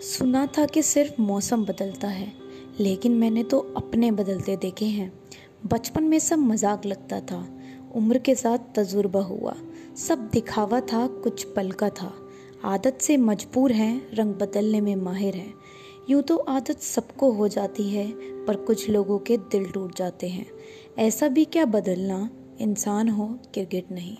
सुना था कि सिर्फ़ मौसम बदलता है, लेकिन मैंने तो अपने बदलते देखे हैं। बचपन में सब मज़ाक लगता था। उम्र के साथ तजुर्बा हुआ। सब दिखावा था, कुछ पल का था। आदत से मजबूर हैं, रंग बदलने में माहिर हैं। यूँ तो आदत सबको हो जाती है, पर कुछ लोगों के दिल टूट जाते हैं। ऐसा भी क्या बदलना? इंसान हो, क्रिकेट नहीं।